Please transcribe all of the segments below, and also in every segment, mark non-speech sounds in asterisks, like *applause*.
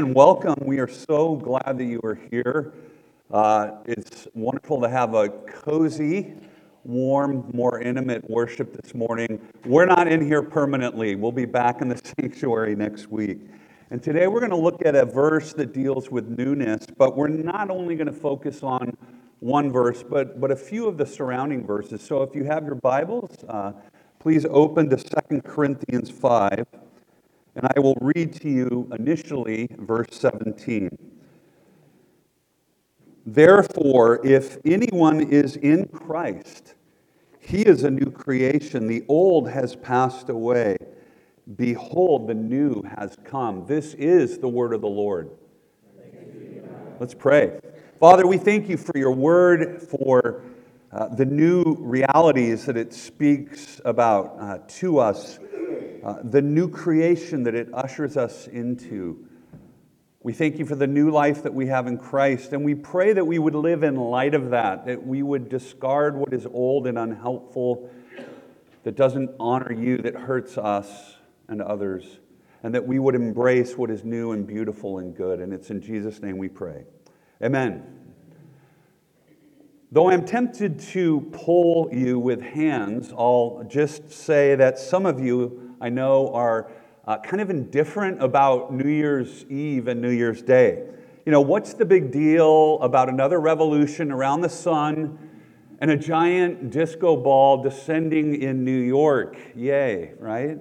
and welcome. We are so glad that you are here. Uh, it's wonderful to have a cozy, warm, more intimate worship this morning. We're not in here permanently, we'll be back in the *laughs* sanctuary next week. And today we're going to look at a verse that deals with newness, but we're not only going to focus on one verse, but, but a few of the surrounding verses. So if you have your Bibles, uh, please open to 2 Corinthians 5. And I will read to you initially verse 17. Therefore, if anyone is in Christ, he is a new creation. The old has passed away. Behold, the new has come. This is the word of the Lord. Let's pray. Father, we thank you for your word, for uh, the new realities that it speaks about uh, to us uh, the new creation that it ushers us into. We thank you for the new life that we have in Christ, and we pray that we would live in light of that, that we would discard what is old and unhelpful, that doesn't honor you, that hurts us and others, and that we would embrace what is new and beautiful and good. And it's in Jesus' name we pray. Amen. Though I'm tempted to pull you with hands, I'll just say that some of you I know are uh, kind of indifferent about New Year's Eve and New Year's Day. You know, what's the big deal about another revolution around the sun and a giant disco ball descending in New York? Yay, right?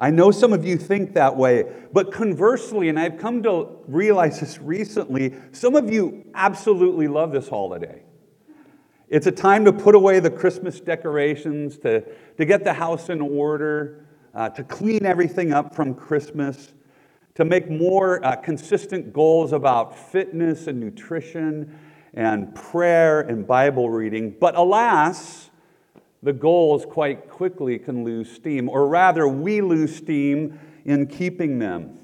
I know some of you think that way, but conversely, and I've come to realize this recently, some of you absolutely love this holiday. It's a time to put away the Christmas decorations, to, to get the house in order, uh, to clean everything up from Christmas, to make more uh, consistent goals about fitness and nutrition and prayer and Bible reading. But alas, the goals quite quickly can lose steam, or rather, we lose steam in keeping them.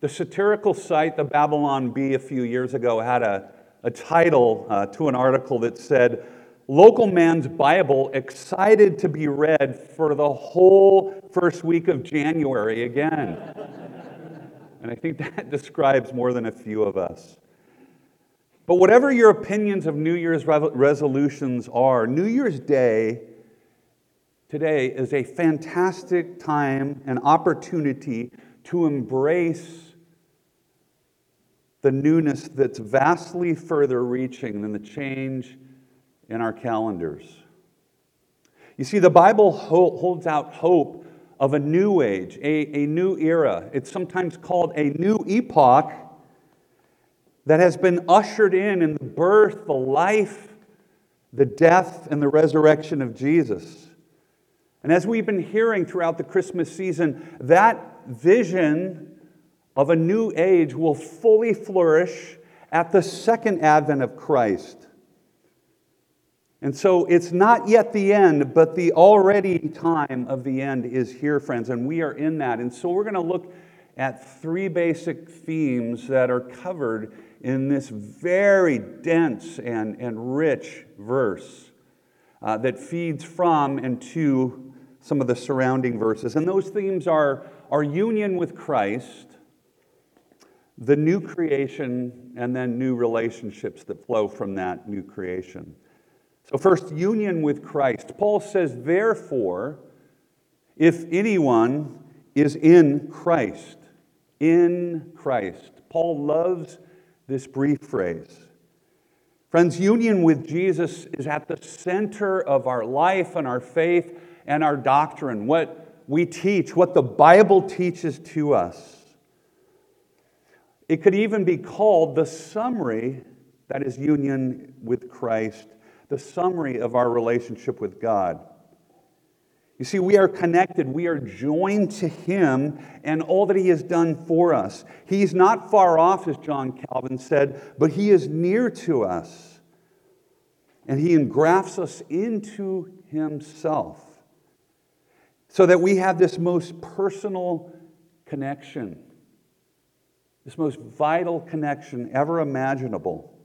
The satirical site, the Babylon Bee, a few years ago had a, a title uh, to an article that said, local man's Bible excited to be read for the whole first week of January again. and I think that *laughs* describes more than a few of us. But whatever your opinions of New Year's resolutions are, New Year's Day today is a fantastic time and opportunity to embrace the newness that's vastly further reaching than the change in our calendars. You see, the Bible holds out hope of a new age, a, a new era. It's sometimes called a new epoch that has been ushered in in the birth, the life, the death, and the resurrection of Jesus. And as we've been hearing throughout the Christmas season, that vision of a new age will fully flourish at the second advent of Christ. And so it's not yet the end, but the already time of the end is here, friends, and we are in that. And so we're going to look at three basic themes that are covered in this very dense and, and rich verse uh, that feeds from and to some of the surrounding verses. And those themes are our union with Christ, the new creation, and then new relationships that flow from that new creation. So, first, union with Christ. Paul says, therefore, if anyone is in Christ, in Christ. Paul loves this brief phrase. Friends, union with Jesus is at the center of our life and our faith and our doctrine, what we teach, what the Bible teaches to us. It could even be called the summary that is union with Christ the summary of our relationship with God. You see, we are connected. We are joined to Him and all that He has done for us. He's not far off, as John Calvin said, but He is near to us. And He engrafts us into Himself so that we have this most personal connection, this most vital connection ever imaginable.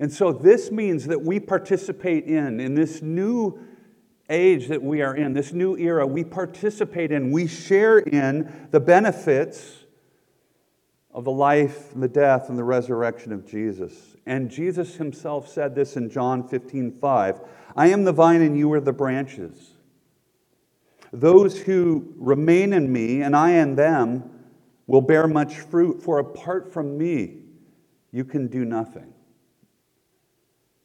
And so this means that we participate in, in this new age that we are in, this new era, we participate in, we share in the benefits of the life, the death, and the resurrection of Jesus. And Jesus himself said this in John 15 5 I am the vine, and you are the branches. Those who remain in me, and I in them, will bear much fruit, for apart from me, you can do nothing.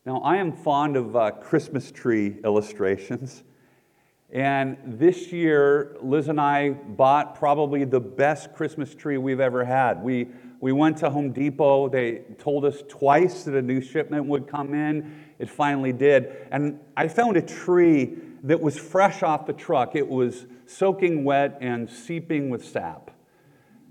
Now, I am fond of uh, Christmas tree illustrations. And this year, Liz and I bought probably the best Christmas tree we've ever had. We, we went to Home Depot. They told us twice that a new shipment would come in. It finally did. And I found a tree that was fresh off the truck. It was soaking wet and seeping with sap.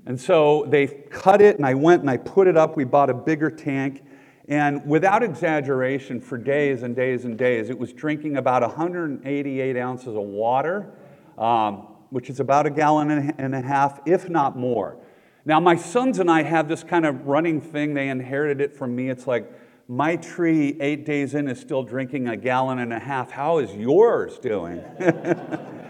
And so they cut it, and I went and I put it up. We bought a bigger tank. And without exaggeration, for days and days and days, it was drinking about 188 ounces of water, um, which is about a gallon and a half, if not more. Now, my sons and I have this kind of running thing. They inherited it from me. It's like, my tree, eight days in, is still drinking a gallon and a half. How is yours doing? *laughs*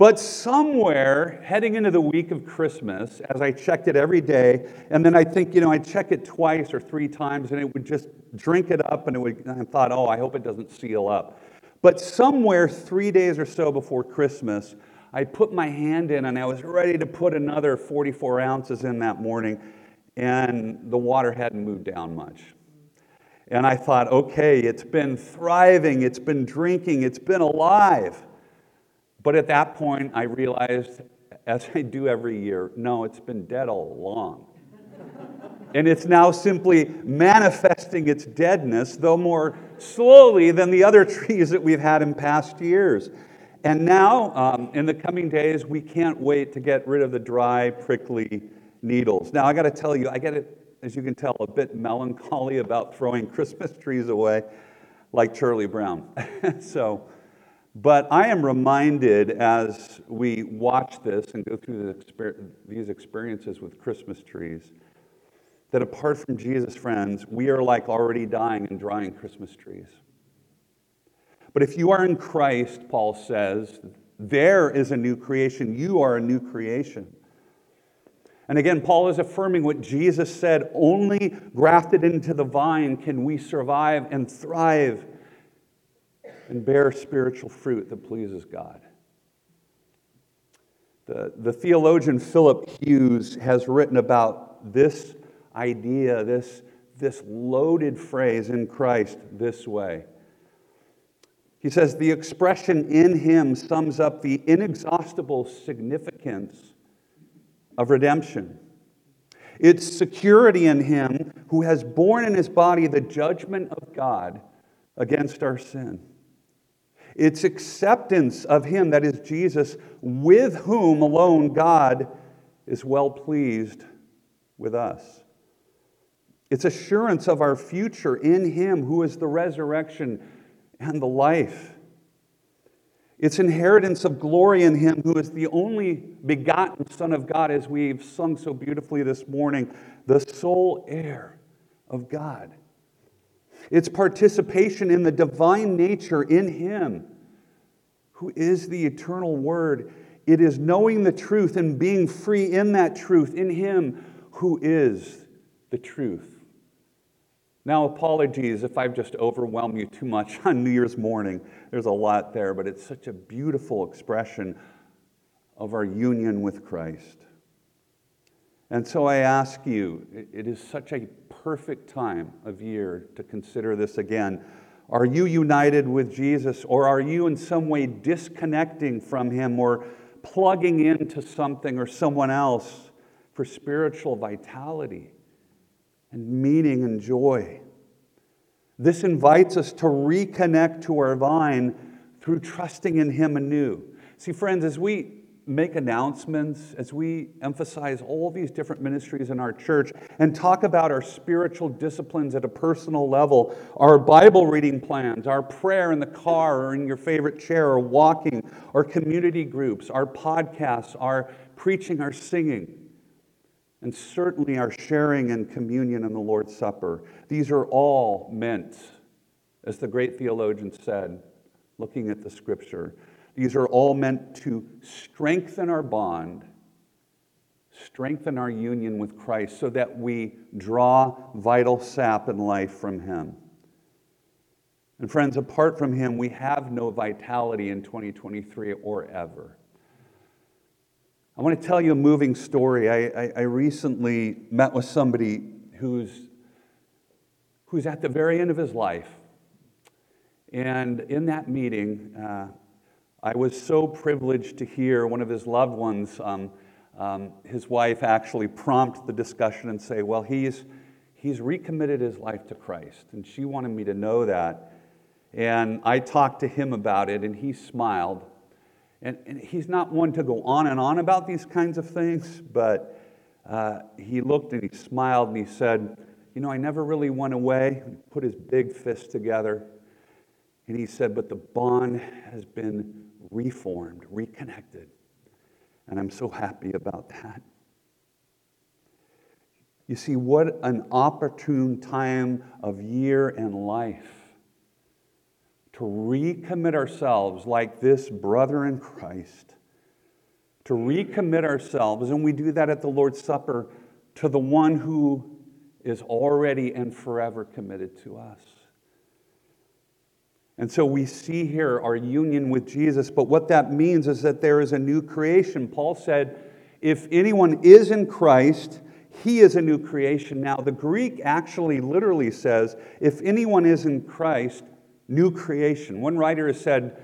But somewhere heading into the week of Christmas, as I checked it every day, and then I think, you know, I'd check it twice or three times and it would just drink it up and it would, and I thought, oh, I hope it doesn't seal up. But somewhere three days or so before Christmas, I put my hand in and I was ready to put another 44 ounces in that morning, and the water hadn't moved down much. And I thought, okay, it's been thriving, it's been drinking, it's been alive. But at that point, I realized, as I do every year, no, it's been dead all along. and it's now simply manifesting its deadness, though more slowly than the other *laughs* trees that we've had in past years. And now, um, in the coming days, we can't wait to get rid of the dry, prickly needles. Now, I got to tell you, I get it, as you can tell, a bit melancholy about throwing Christmas trees away like Charlie Brown. *laughs* so, but I am reminded as we watch this and go through these experiences with Christmas trees that apart from Jesus, friends, we are like already dying and drying Christmas trees. But if you are in Christ, Paul says, there is a new creation. You are a new creation. And again, Paul is affirming what Jesus said only grafted into the vine can we survive and thrive and bear spiritual fruit that pleases God. The, the theologian Philip Hughes has written about this idea, this, this loaded phrase in Christ this way. He says, The expression in him sums up the inexhaustible significance of redemption. It's security in him who has borne in his body the judgment of God against our sin. It's acceptance of Him, that is Jesus, with whom alone God is well pleased with us. It's assurance of our future in Him, who is the resurrection and the life. It's inheritance of glory in Him, who is the only begotten Son of God, as we've sung so beautifully this morning, the sole heir of God. It's participation in the divine nature in Him, who is the eternal Word. It is knowing the truth and being free in that truth, in Him who is the truth. Now, apologies if I've just overwhelmed you too much *laughs* on New Year's morning. There's a lot there, but it's such a beautiful expression of our union with Christ. And so I ask you, it is such a perfect time of year to consider this again. Are you united with Jesus, or are you in some way disconnecting from Him or plugging into something or someone else for spiritual vitality and meaning and joy? This invites us to reconnect to our vine through trusting in Him anew. See, friends, as we make announcements, as we emphasize all these different ministries in our church and talk about our spiritual disciplines at a personal level, our Bible reading plans, our prayer in the car or in your favorite chair or walking, our community groups, our podcasts, our preaching, our singing, and certainly our sharing and communion in the Lord's Supper. These are all meant, as the great theologian said, looking at the scripture, these are all meant to strengthen our bond, strengthen our union with Christ so that we draw vital sap and life from Him. And friends, apart from Him, we have no vitality in 2023 or ever. I want to tell you a moving story. I, I, I recently met with somebody who's, who's at the very end of his life. And in that meeting, uh, I was so privileged to hear one of his loved ones, um, um, his wife, actually prompt the discussion and say, Well, he's, he's recommitted his life to Christ. And she wanted me to know that. And I talked to him about it, and he smiled. And, and he's not one to go on and on about these kinds of things, but uh, he looked and he smiled and he said, You know, I never really went away. He put his big fist together. And he said, But the bond has been reformed, reconnected. And I'm so happy about that. You see, what an opportune time of year and life to recommit ourselves like this brother in Christ, to recommit ourselves, and we do that at the Lord's Supper, to the one who is already and forever committed to us. And so we see here our union with Jesus, but what that means is that there is a new creation. Paul said, if anyone is in Christ, he is a new creation. Now, the Greek actually literally says, if anyone is in Christ, new creation. One writer has said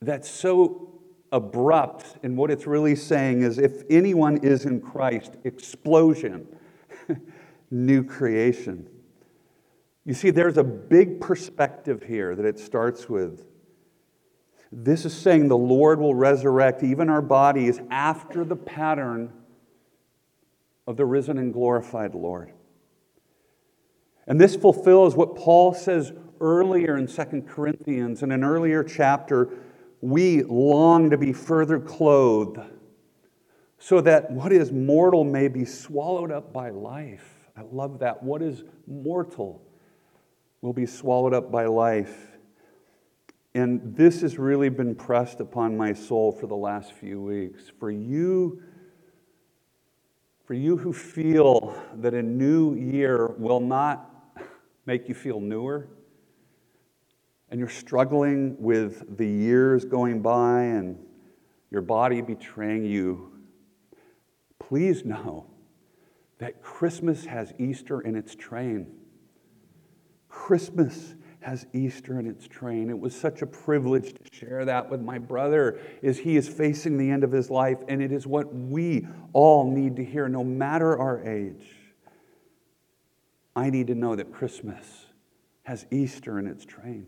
that's so abrupt, and what it's really saying is if anyone is in Christ, explosion, *laughs* new creation. You see, there's a big perspective here that it starts with. This is saying the Lord will resurrect even our bodies after the pattern of the risen and glorified Lord. And this fulfills what Paul says earlier in Second Corinthians, in an earlier chapter, we long to be further clothed so that what is mortal may be swallowed up by life. I love that. What is mortal will be swallowed up by life. And this has really been pressed upon my soul for the last few weeks. For you, for you who feel that a new year will not make you feel newer, and you're struggling with the years going by and your body betraying you, please know that Christmas has Easter in its train. Christmas has Easter in its train. It was such a privilege to share that with my brother as he is facing the end of his life, and it is what we all need to hear, no matter our age. I need to know that Christmas has Easter in its train.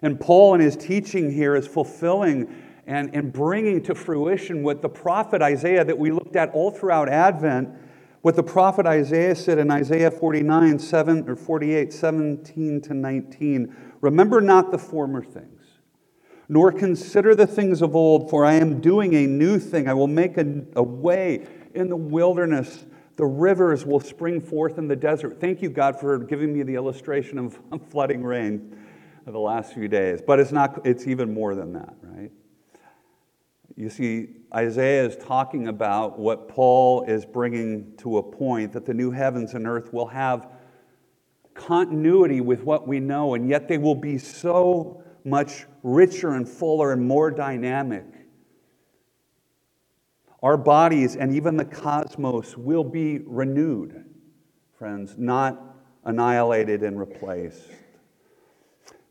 And Paul, in his teaching here, is fulfilling and, and bringing to fruition what the prophet Isaiah, that we looked at all throughout Advent, what the prophet Isaiah said in Isaiah 49, 7, or 48, 17 to 19. Remember not the former things, nor consider the things of old, for I am doing a new thing. I will make a, a way in the wilderness. The rivers will spring forth in the desert. Thank you, God, for giving me the illustration of *laughs* flooding rain the last few days. But it's, not, it's even more than that, right? You see, Isaiah is talking about what Paul is bringing to a point that the new heavens and earth will have continuity with what we know, and yet they will be so much richer and fuller and more dynamic. Our bodies and even the cosmos will be renewed, friends, not annihilated and replaced.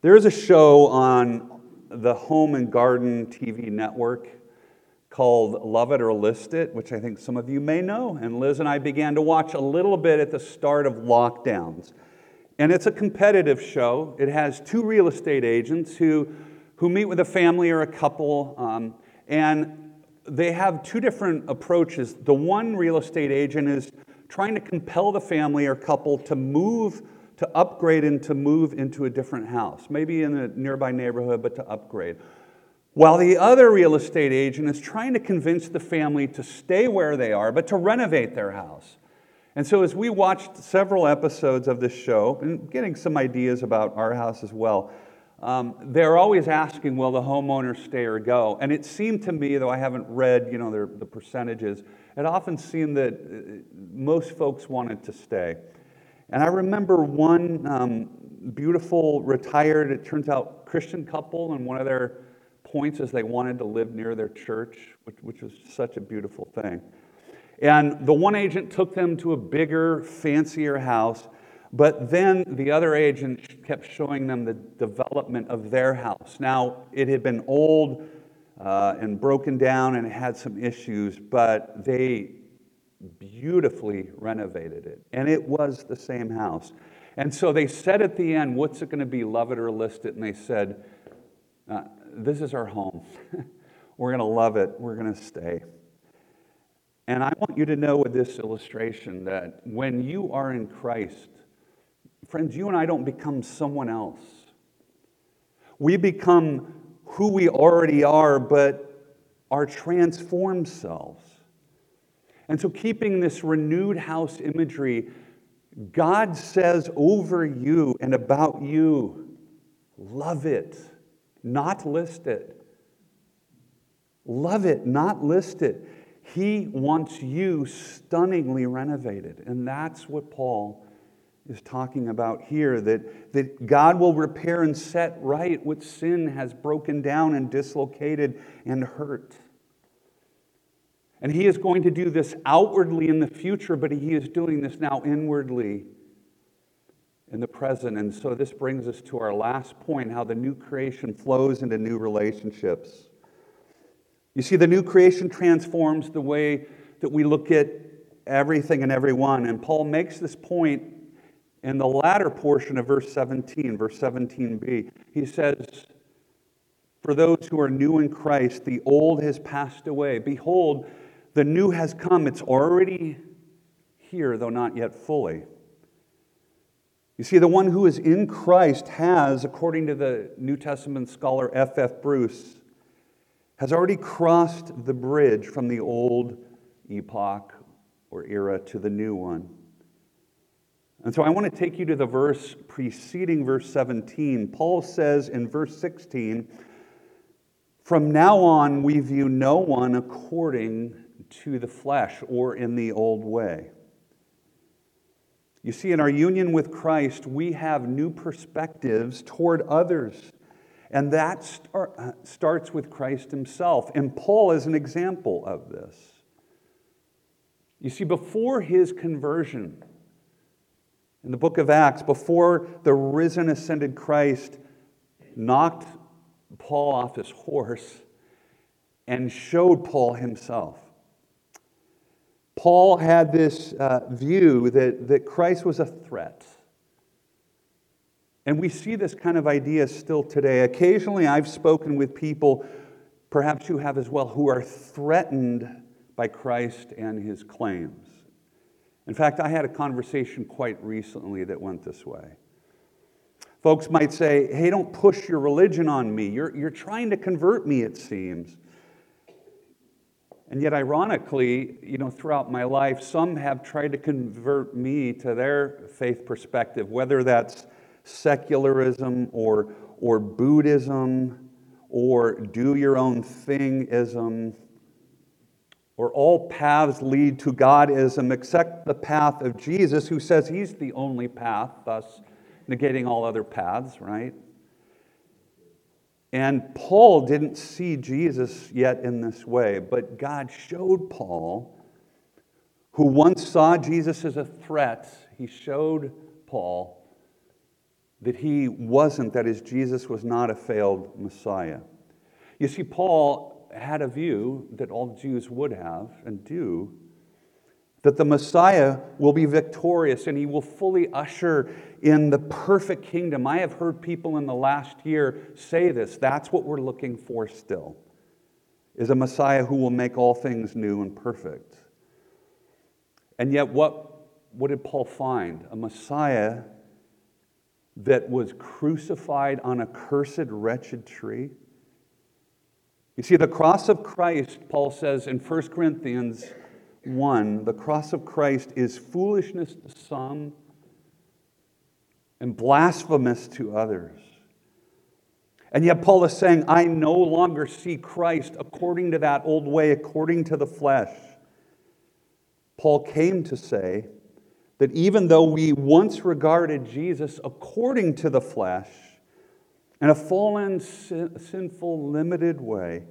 There is a show on the Home and Garden TV network called Love It or List It, which I think some of you may know. And Liz and I began to watch a little bit at the start of lockdowns. And it's a competitive show. It has two real estate agents who, who meet with a family or a couple, um, and they have two different approaches. The one real estate agent is trying to compel the family or couple to move to upgrade and to move into a different house, maybe in a nearby neighborhood, but to upgrade. While the other real estate agent is trying to convince the family to stay where they are, but to renovate their house. And so, as we watched several episodes of this show and getting some ideas about our house as well, um, they're always asking, will the homeowner stay or go? And it seemed to me, though I haven't read, you know, their, the percentages, it often seemed that uh, most folks wanted to stay. And I remember one um, beautiful retired, it turns out, Christian couple, and one of their points as they wanted to live near their church, which, which was such a beautiful thing. And the one agent took them to a bigger, fancier house, but then the other agent kept showing them the development of their house. Now, it had been old uh, and broken down and had some issues, but they beautifully renovated it. And it was the same house. And so they said at the end, What's it going to be, love it or list it? And they said, uh, This is our home. *laughs* We're going to love it. We're going to stay. And I want you to know with this illustration that when you are in Christ, friends, you and I don't become someone else. We become who we already are, but our transformed selves. And so, keeping this renewed house imagery, God says over you and about you, love it, not list it. Love it, not list it. He wants you stunningly renovated. And that's what Paul is talking about here that, that God will repair and set right what sin has broken down and dislocated and hurt. And He is going to do this outwardly in the future, but He is doing this now inwardly in the present. And so this brings us to our last point how the new creation flows into new relationships. You see, the new creation transforms the way that we look at everything and everyone. And Paul makes this point in the latter portion of verse 17, verse 17b. He says, For those who are new in Christ, the old has passed away. Behold, the new has come. It's already here, though not yet fully. You see, the one who is in Christ has, according to the New Testament scholar F. F. Bruce, has already crossed the bridge from the old epoch or era to the new one. And so I want to take you to the verse preceding verse 17. Paul says in verse 16, From now on we view no one according to the flesh or in the old way. You see, in our union with Christ, we have new perspectives toward others. And that uh, starts with Christ himself. And Paul is an example of this. You see, before his conversion, in the book of Acts, before the risen, ascended Christ knocked Paul off his horse and showed Paul himself, Paul had this uh, view that, that Christ was a threat and we see this kind of idea still today. Occasionally, I've spoken with people, perhaps you have as well, who are threatened by Christ and his claims. In fact, I had a conversation quite recently that went this way. Folks might say, hey, don't push your religion on me. You're, you're trying to convert me, it seems. And yet, ironically, you know, throughout my life, some have tried to convert me to their faith perspective, whether that's secularism or, or Buddhism or do your own thingism, or all paths lead to Godism except the path of Jesus, who says he's the only path, thus negating all other paths, right? And Paul didn't see Jesus yet in this way, but God showed Paul, who once saw Jesus as a threat, he showed Paul that he wasn't, that is, Jesus was not a failed Messiah. You see, Paul had a view that all Jews would have and do that the Messiah will be victorious and he will fully usher in the perfect kingdom. I have heard people in the last year say this. That's what we're looking for still. Is a Messiah who will make all things new and perfect. And yet what what did Paul find? A Messiah that was crucified on a cursed, wretched tree? You see, the cross of Christ, Paul says in 1 Corinthians 1, the cross of Christ is foolishness to some and blasphemous to others. And yet, Paul is saying, I no longer see Christ according to that old way, according to the flesh. Paul came to say that even though we once regarded Jesus according to the flesh, in a fallen, sin, sinful, limited way,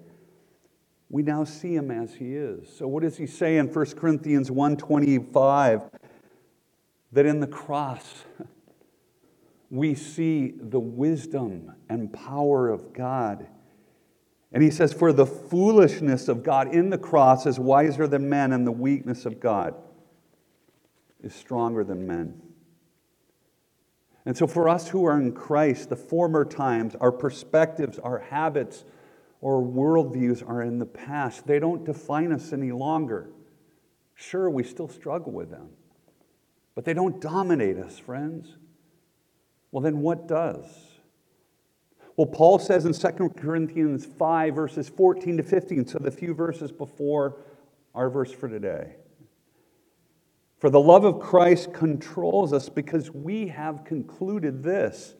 we now see him as he is. So what does he say in 1 Corinthians 1:25 that in the cross we see the wisdom and power of God. And he says, For the foolishness of God in the cross is wiser than men, and the weakness of God is stronger than men. And so, for us who are in Christ, the former times, our perspectives, our habits, or worldviews are in the past. They don't define us any longer. Sure, we still struggle with them, but they don't dominate us, friends. Well, then what does? Well, Paul says in 2 Corinthians 5, verses 14 to 15, so the few verses before our verse for today. For the love of Christ controls us because we have concluded this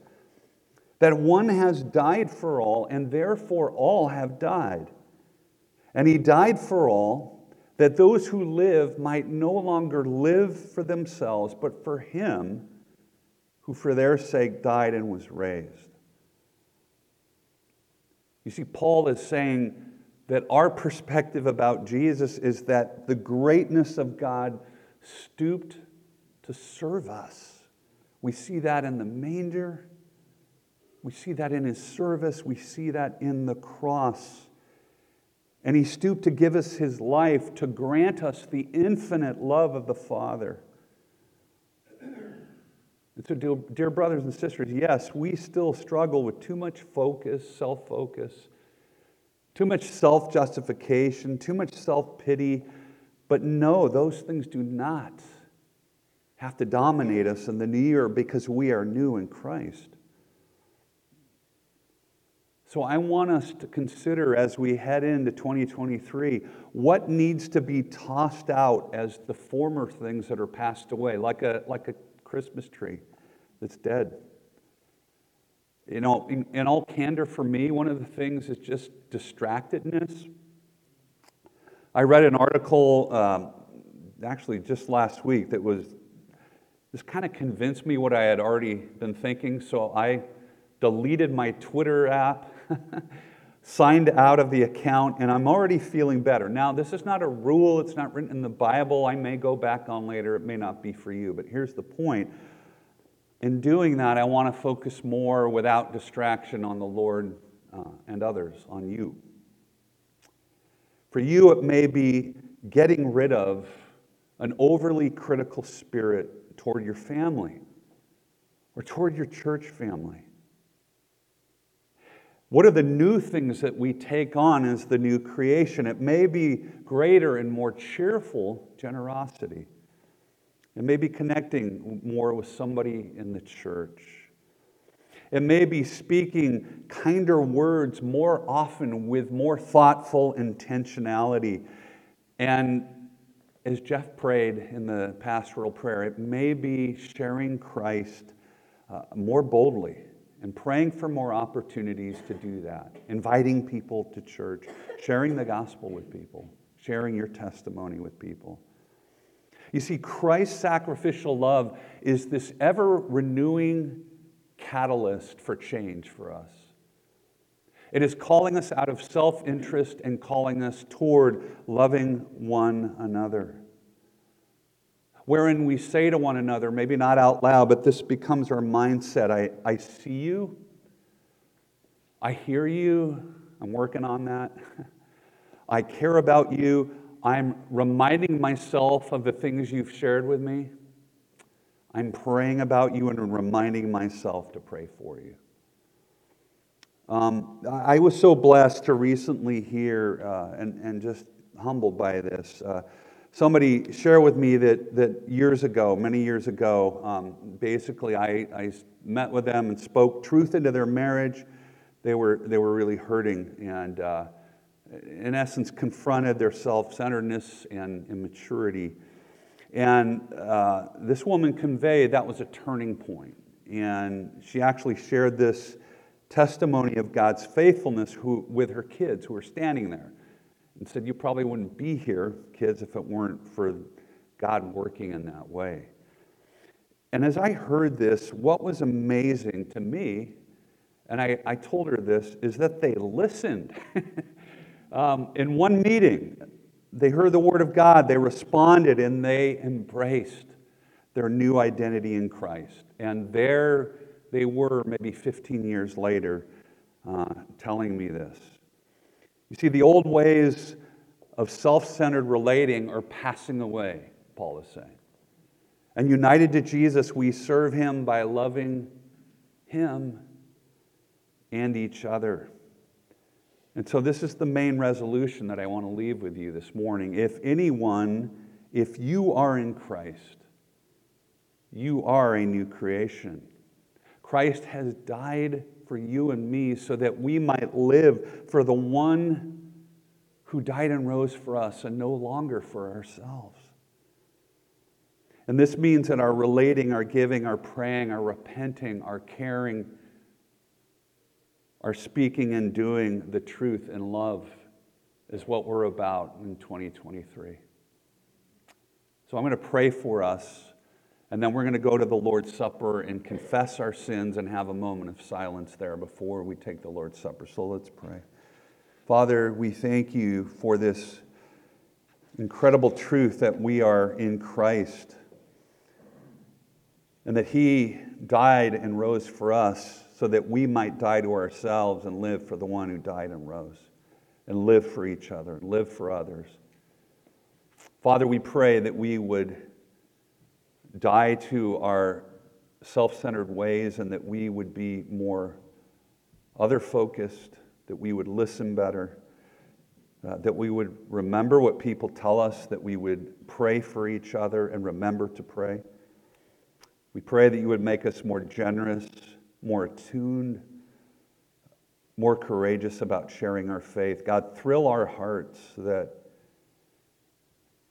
that one has died for all, and therefore all have died. And he died for all, that those who live might no longer live for themselves, but for him who for their sake died and was raised. You see, Paul is saying that our perspective about Jesus is that the greatness of God stooped to serve us. We see that in the manger. We see that in his service. We see that in the cross. And he stooped to give us his life, to grant us the infinite love of the Father. And so, dear, dear brothers and sisters, yes, we still struggle with too much focus, self focus, too much self justification, too much self pity. But no, those things do not have to dominate us in the new year because we are new in Christ. So I want us to consider as we head into 2023 what needs to be tossed out as the former things that are passed away, like a, like a Christmas tree that's dead. You know, in, in all candor for me, one of the things is just distractedness. I read an article um, actually just last week that was this kind of convinced me what I had already been thinking. So I deleted my Twitter app, *laughs* signed out of the account, and I'm already feeling better. Now, this is not a rule, it's not written in the Bible. I may go back on later, it may not be for you, but here's the point. In doing that, I want to focus more without distraction on the Lord uh, and others, on you. For you, it may be getting rid of an overly critical spirit toward your family or toward your church family. What are the new things that we take on as the new creation? It may be greater and more cheerful generosity. It may be connecting more with somebody in the church. It may be speaking kinder words more often with more thoughtful intentionality. And as Jeff prayed in the pastoral prayer, it may be sharing Christ uh, more boldly and praying for more opportunities to do that, inviting people to church, sharing the gospel with people, sharing your testimony with people. You see, Christ's sacrificial love is this ever renewing catalyst for change for us. It is calling us out of self interest and calling us toward loving one another. Wherein we say to one another, maybe not out loud, but this becomes our mindset I, I see you, I hear you, I'm working on that. *laughs* I care about you, I'm reminding myself of the things you've shared with me. I'm praying about you and reminding myself to pray for you. Um, I was so blessed to recently hear uh, and, and just humbled by this. Uh, somebody share with me that, that years ago, many years ago, um, basically I, I met with them and spoke truth into their marriage. They were, they were really hurting and, uh, in essence, confronted their self centeredness and immaturity. And uh, this woman conveyed that was a turning point. And she actually shared this testimony of God's faithfulness who, with her kids who were standing there and said, You probably wouldn't be here, kids, if it weren't for God working in that way. And as I heard this, what was amazing to me, and I, I told her this, is that they listened. *laughs* um, in one meeting, they heard the word of God, they responded, and they embraced their new identity in Christ. And there they were, maybe 15 years later, uh, telling me this. You see, the old ways of self centered relating are passing away, Paul is saying. And united to Jesus, we serve him by loving him and each other. And so, this is the main resolution that I want to leave with you this morning. If anyone, if you are in Christ, you are a new creation. Christ has died for you and me so that we might live for the one who died and rose for us and no longer for ourselves. And this means that our relating, our giving, our praying, our repenting, our caring, our speaking and doing the truth and love is what we're about in 2023. So I'm going to pray for us, and then we're going to go to the Lord's Supper and confess our sins and have a moment of silence there before we take the Lord's Supper. So let's pray. Father, we thank you for this incredible truth that we are in Christ and that He died and rose for us so that we might die to ourselves and live for the one who died and rose, and live for each other, and live for others. Father, we pray that we would die to our self centered ways and that we would be more other focused, that we would listen better, uh, that we would remember what people tell us, that we would pray for each other and remember to pray. We pray that you would make us more generous, more attuned, more courageous about sharing our faith. God, thrill our hearts that,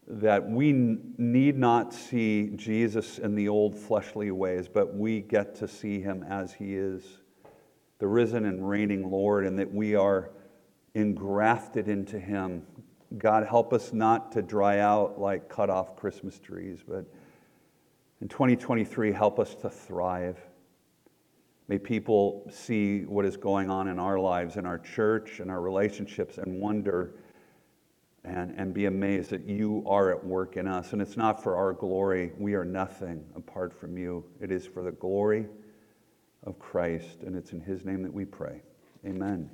that we need not see Jesus in the old fleshly ways, but we get to see him as he is, the risen and reigning Lord, and that we are engrafted into him. God, help us not to dry out like cut off Christmas trees, but in 2023, help us to thrive. May people see what is going on in our lives, in our church, in our relationships, and wonder and, and be amazed that you are at work in us. And it's not for our glory. We are nothing apart from you. It is for the glory of Christ. And it's in his name that we pray. Amen.